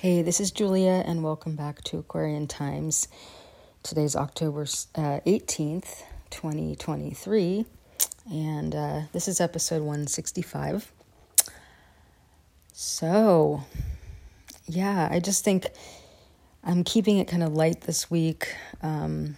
Hey, this is Julia, and welcome back to Aquarian Times. Today's October uh, 18th, 2023, and uh, this is episode 165. So, yeah, I just think I'm keeping it kind of light this week. Um,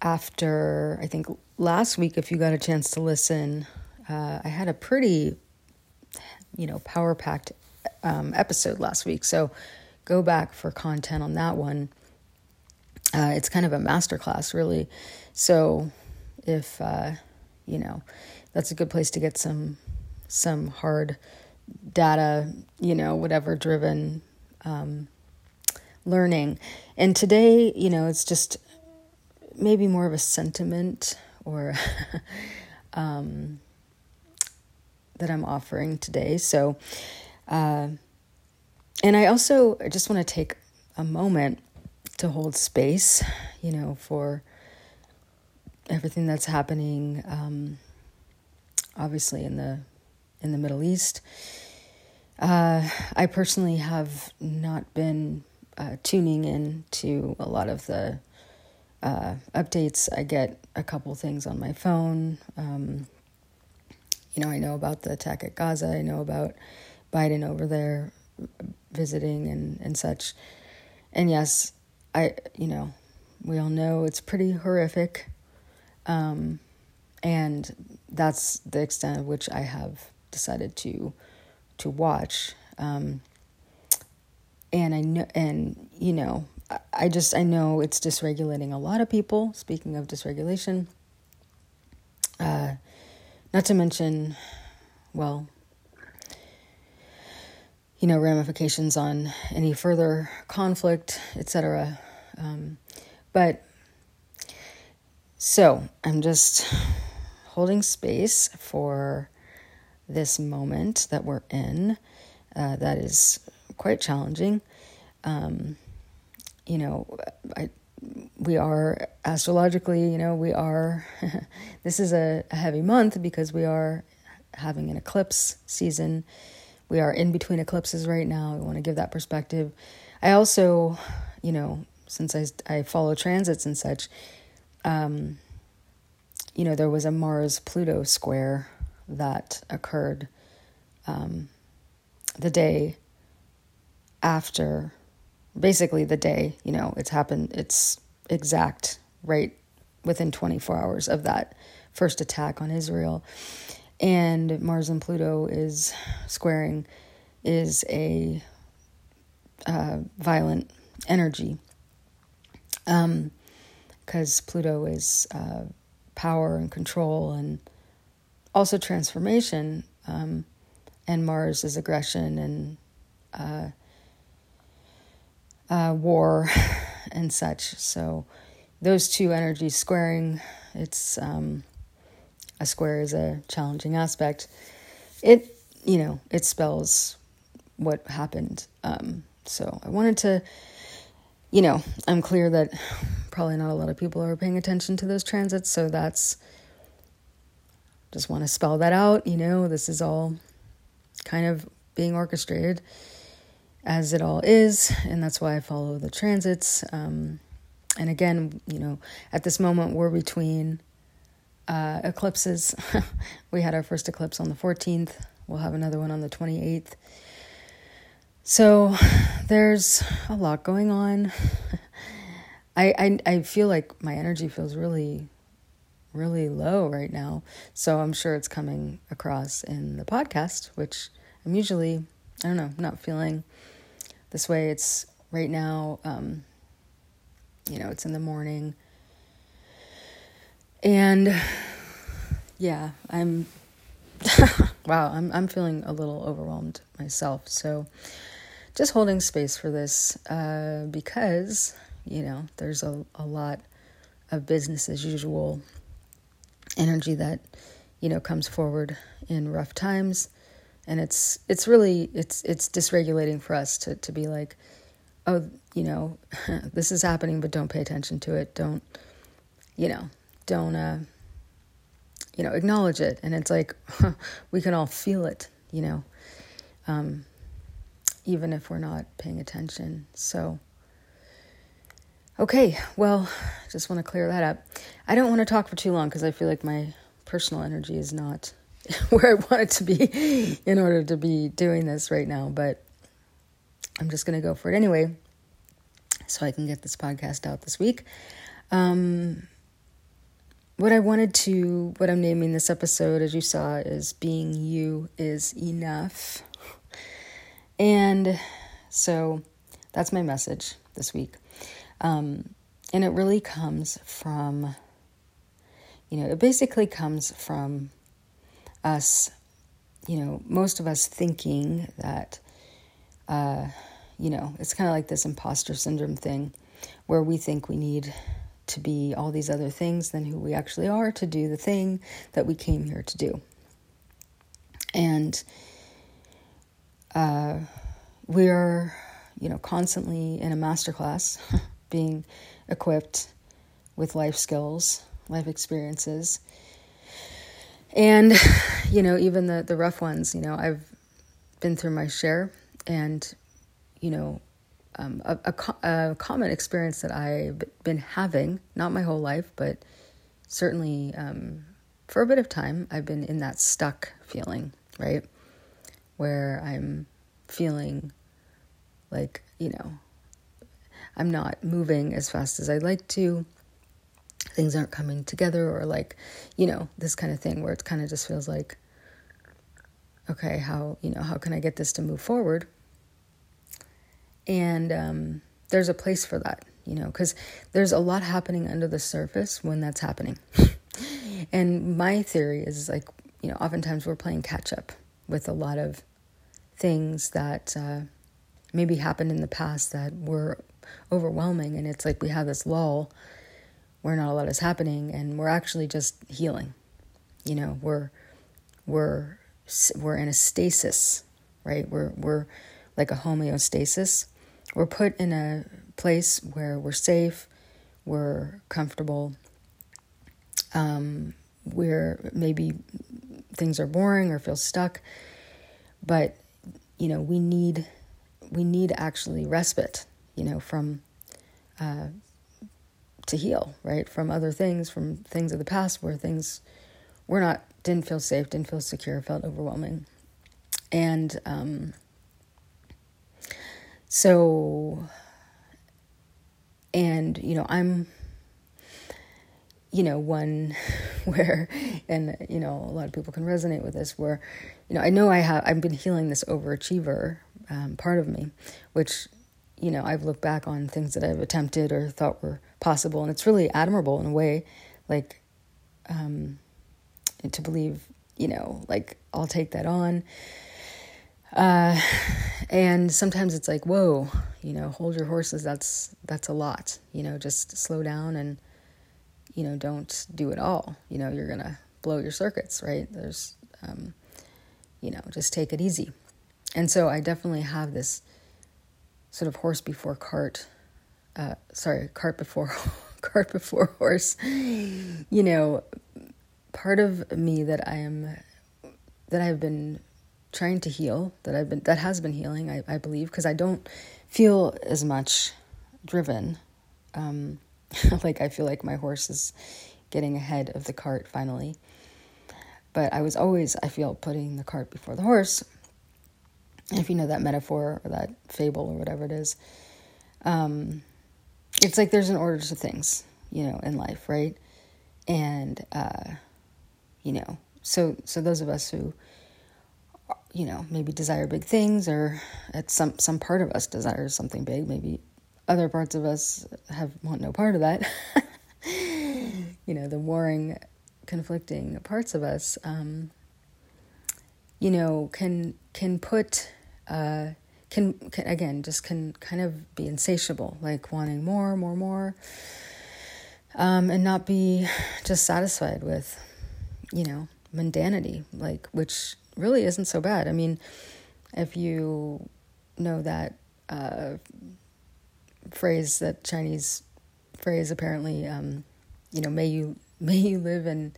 after, I think last week, if you got a chance to listen, uh, I had a pretty, you know, power packed um, episode last week. So go back for content on that one. Uh, it's kind of a masterclass, really. So if uh, you know, that's a good place to get some some hard data, you know, whatever driven um, learning. And today, you know, it's just maybe more of a sentiment or um, that I'm offering today. So uh, and I also just want to take a moment to hold space, you know, for everything that's happening, um, obviously in the in the Middle East. Uh, I personally have not been uh, tuning in to a lot of the uh, updates. I get a couple things on my phone. Um, you know, I know about the attack at Gaza. I know about Biden over there visiting and, and such. And yes, I, you know, we all know it's pretty horrific. Um, and that's the extent of which I have decided to to watch. Um, and I know, and you know, I, I just I know it's dysregulating a lot of people. Speaking of dysregulation, uh, not to mention, well, you know, ramifications on any further conflict, etc. Um, but so I'm just holding space for this moment that we're in. Uh, that is quite challenging. Um, you know, I we are astrologically, you know, we are. this is a, a heavy month because we are having an eclipse season we are in between eclipses right now. I want to give that perspective. I also, you know, since I, I follow transits and such, um, you know, there was a Mars Pluto square that occurred um, the day after, basically the day, you know, it's happened, it's exact right within 24 hours of that first attack on Israel and Mars and Pluto is squaring is a uh, violent energy because um, Pluto is uh, power and control and also transformation, um, and Mars is aggression and uh, uh war and such. So those two energies squaring, it's um, a square is a challenging aspect, it, you know, it spells what happened. Um, so I wanted to, you know, I'm clear that probably not a lot of people are paying attention to those transits, so that's just want to spell that out. You know, this is all kind of being orchestrated as it all is, and that's why I follow the transits. Um, and again, you know, at this moment, we're between uh, eclipses. we had our first eclipse on the 14th. We'll have another one on the 28th. So there's a lot going on. I, I I feel like my energy feels really really low right now. So I'm sure it's coming across in the podcast, which I'm usually I don't know, not feeling this way. It's right now um, you know, it's in the morning. And yeah, I'm wow, I'm I'm feeling a little overwhelmed myself. So just holding space for this uh, because you know there's a, a lot of business as usual energy that you know comes forward in rough times and it's it's really it's it's dysregulating for us to to be like oh you know this is happening but don't pay attention to it don't you know don't uh, you know acknowledge it and it's like we can all feel it you know um, even if we're not paying attention. So, okay, well, just want to clear that up. I don't want to talk for too long because I feel like my personal energy is not where I want it to be in order to be doing this right now, but I'm just going to go for it anyway so I can get this podcast out this week. Um, what I wanted to, what I'm naming this episode, as you saw, is Being You is Enough. And so that's my message this week. Um, and it really comes from, you know, it basically comes from us, you know, most of us thinking that, uh, you know, it's kind of like this imposter syndrome thing where we think we need to be all these other things than who we actually are to do the thing that we came here to do. And uh, we are, you know, constantly in a masterclass being equipped with life skills, life experiences. And, you know, even the, the rough ones, you know, I've been through my share and, you know, um, a, a, a, common experience that I've been having, not my whole life, but certainly um, for a bit of time, I've been in that stuck feeling, right? Where I'm feeling like, you know, I'm not moving as fast as I'd like to. Things aren't coming together, or like, you know, this kind of thing where it kind of just feels like, okay, how, you know, how can I get this to move forward? And um, there's a place for that, you know, because there's a lot happening under the surface when that's happening. and my theory is like, you know, oftentimes we're playing catch up with a lot of things that uh, maybe happened in the past that were overwhelming. And it's like we have this lull where not a lot is happening and we're actually just healing. You know, we're, we're, we're in a stasis, right? We're, we're like a homeostasis we're put in a place where we're safe, we're comfortable, um, where maybe things are boring or feel stuck, but you know we need we need actually respite, you know, from uh, to heal, right, from other things, from things of the past where things were not didn't feel safe, didn't feel secure, felt overwhelming, and um, so, and, you know, I'm, you know, one where, and, you know, a lot of people can resonate with this, where, you know, I know I have, I've been healing this overachiever um, part of me, which, you know, I've looked back on things that I've attempted or thought were possible, and it's really admirable in a way, like, um, to believe, you know, like, I'll take that on uh, and sometimes it's like, whoa, you know, hold your horses. That's that's a lot. You know, just slow down and you know, don't do it all. You know, you're gonna blow your circuits, right? There's, um, you know, just take it easy. And so I definitely have this sort of horse before cart. Uh, sorry, cart before cart before horse. You know, part of me that I am that I've been trying to heal that I've been that has been healing I, I believe because I don't feel as much driven. Um, like I feel like my horse is getting ahead of the cart finally. But I was always I feel putting the cart before the horse if you know that metaphor or that fable or whatever it is. Um, it's like there's an order to things you know in life right? And uh, you know so so those of us who you know, maybe desire big things, or at some some part of us desires something big. Maybe other parts of us have want no part of that. you know, the warring, conflicting parts of us, um, you know, can can put uh, can, can again just can kind of be insatiable, like wanting more, more, more, um, and not be just satisfied with, you know, mundanity, like which really isn't so bad. I mean, if you know that uh, phrase, that Chinese phrase, apparently, um, you know, may you may you live in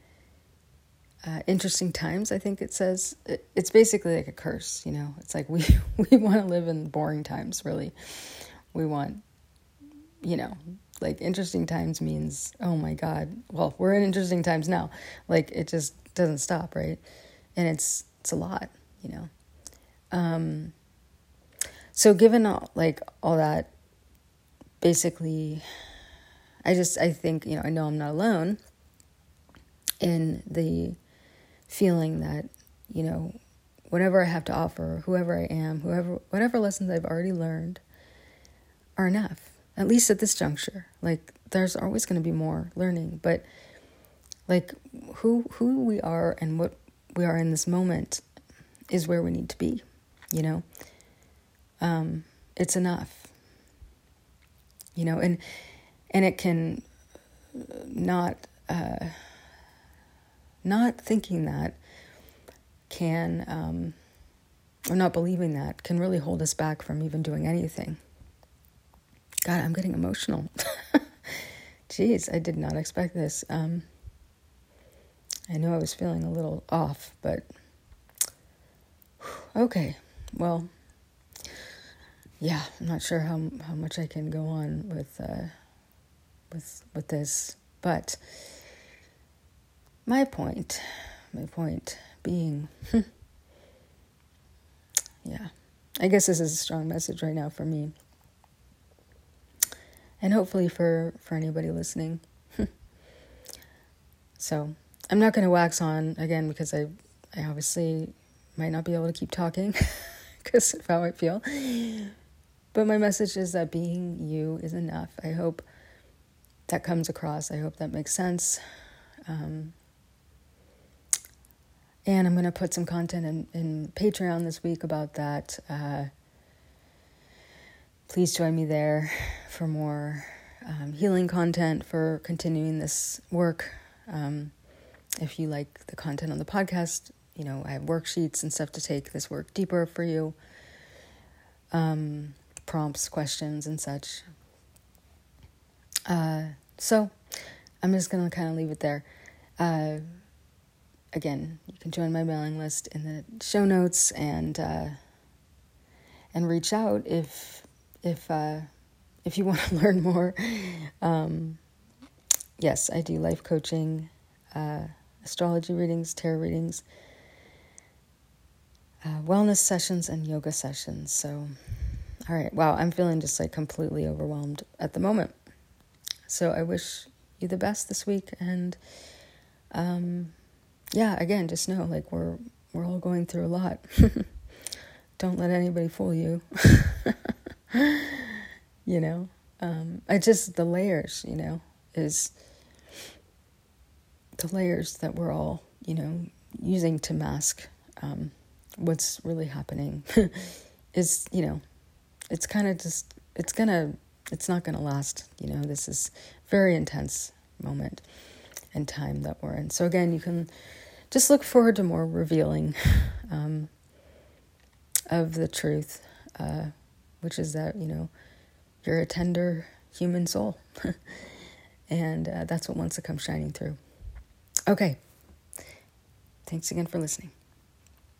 uh, interesting times. I think it says it, it's basically like a curse. You know, it's like we we want to live in boring times. Really, we want, you know, like interesting times means oh my god. Well, we're in interesting times now. Like it just doesn't stop, right? And it's it's a lot, you know. Um, so given all, like all that, basically, I just I think you know I know I'm not alone in the feeling that, you know, whatever I have to offer, whoever I am, whoever whatever lessons I've already learned are enough. At least at this juncture. Like there's always going to be more learning, but like who who we are and what we are in this moment is where we need to be, you know? Um it's enough. You know, and and it can not uh not thinking that can, um, or not believing that, can really hold us back from even doing anything. God, I'm getting emotional. Jeez, I did not expect this. Um, I know I was feeling a little off, but okay. Well, yeah, I'm not sure how how much I can go on with uh, with with this, but my point, my point being, yeah, I guess this is a strong message right now for me. And hopefully for, for anybody listening. so I'm not going to wax on again because I, I obviously might not be able to keep talking because of how I feel. But my message is that being you is enough. I hope that comes across. I hope that makes sense. Um, and I'm going to put some content in, in Patreon this week about that. Uh, please join me there for more um, healing content, for continuing this work. Um, if you like the content on the podcast, you know, I have worksheets and stuff to take this work deeper for you, um, prompts, questions, and such. Uh, so I'm just going to kind of leave it there. Uh, again, you can join my mailing list in the show notes and uh, and reach out if if uh, if you want to learn more. Um, yes, I do life coaching, uh, astrology readings, tarot readings, uh, wellness sessions, and yoga sessions. So, all right, wow, I'm feeling just like completely overwhelmed at the moment. So I wish you the best this week and. Um, yeah, again, just know like we're we're all going through a lot. Don't let anybody fool you. you know, um, I just the layers. You know, is the layers that we're all you know using to mask um, what's really happening. is you know, it's kind of just it's gonna it's not gonna last. You know, this is very intense moment and time that we're in. So again, you can just look forward to more revealing um, of the truth, uh, which is that, you know, you're a tender human soul. and uh, that's what wants to come shining through. Okay. Thanks again for listening.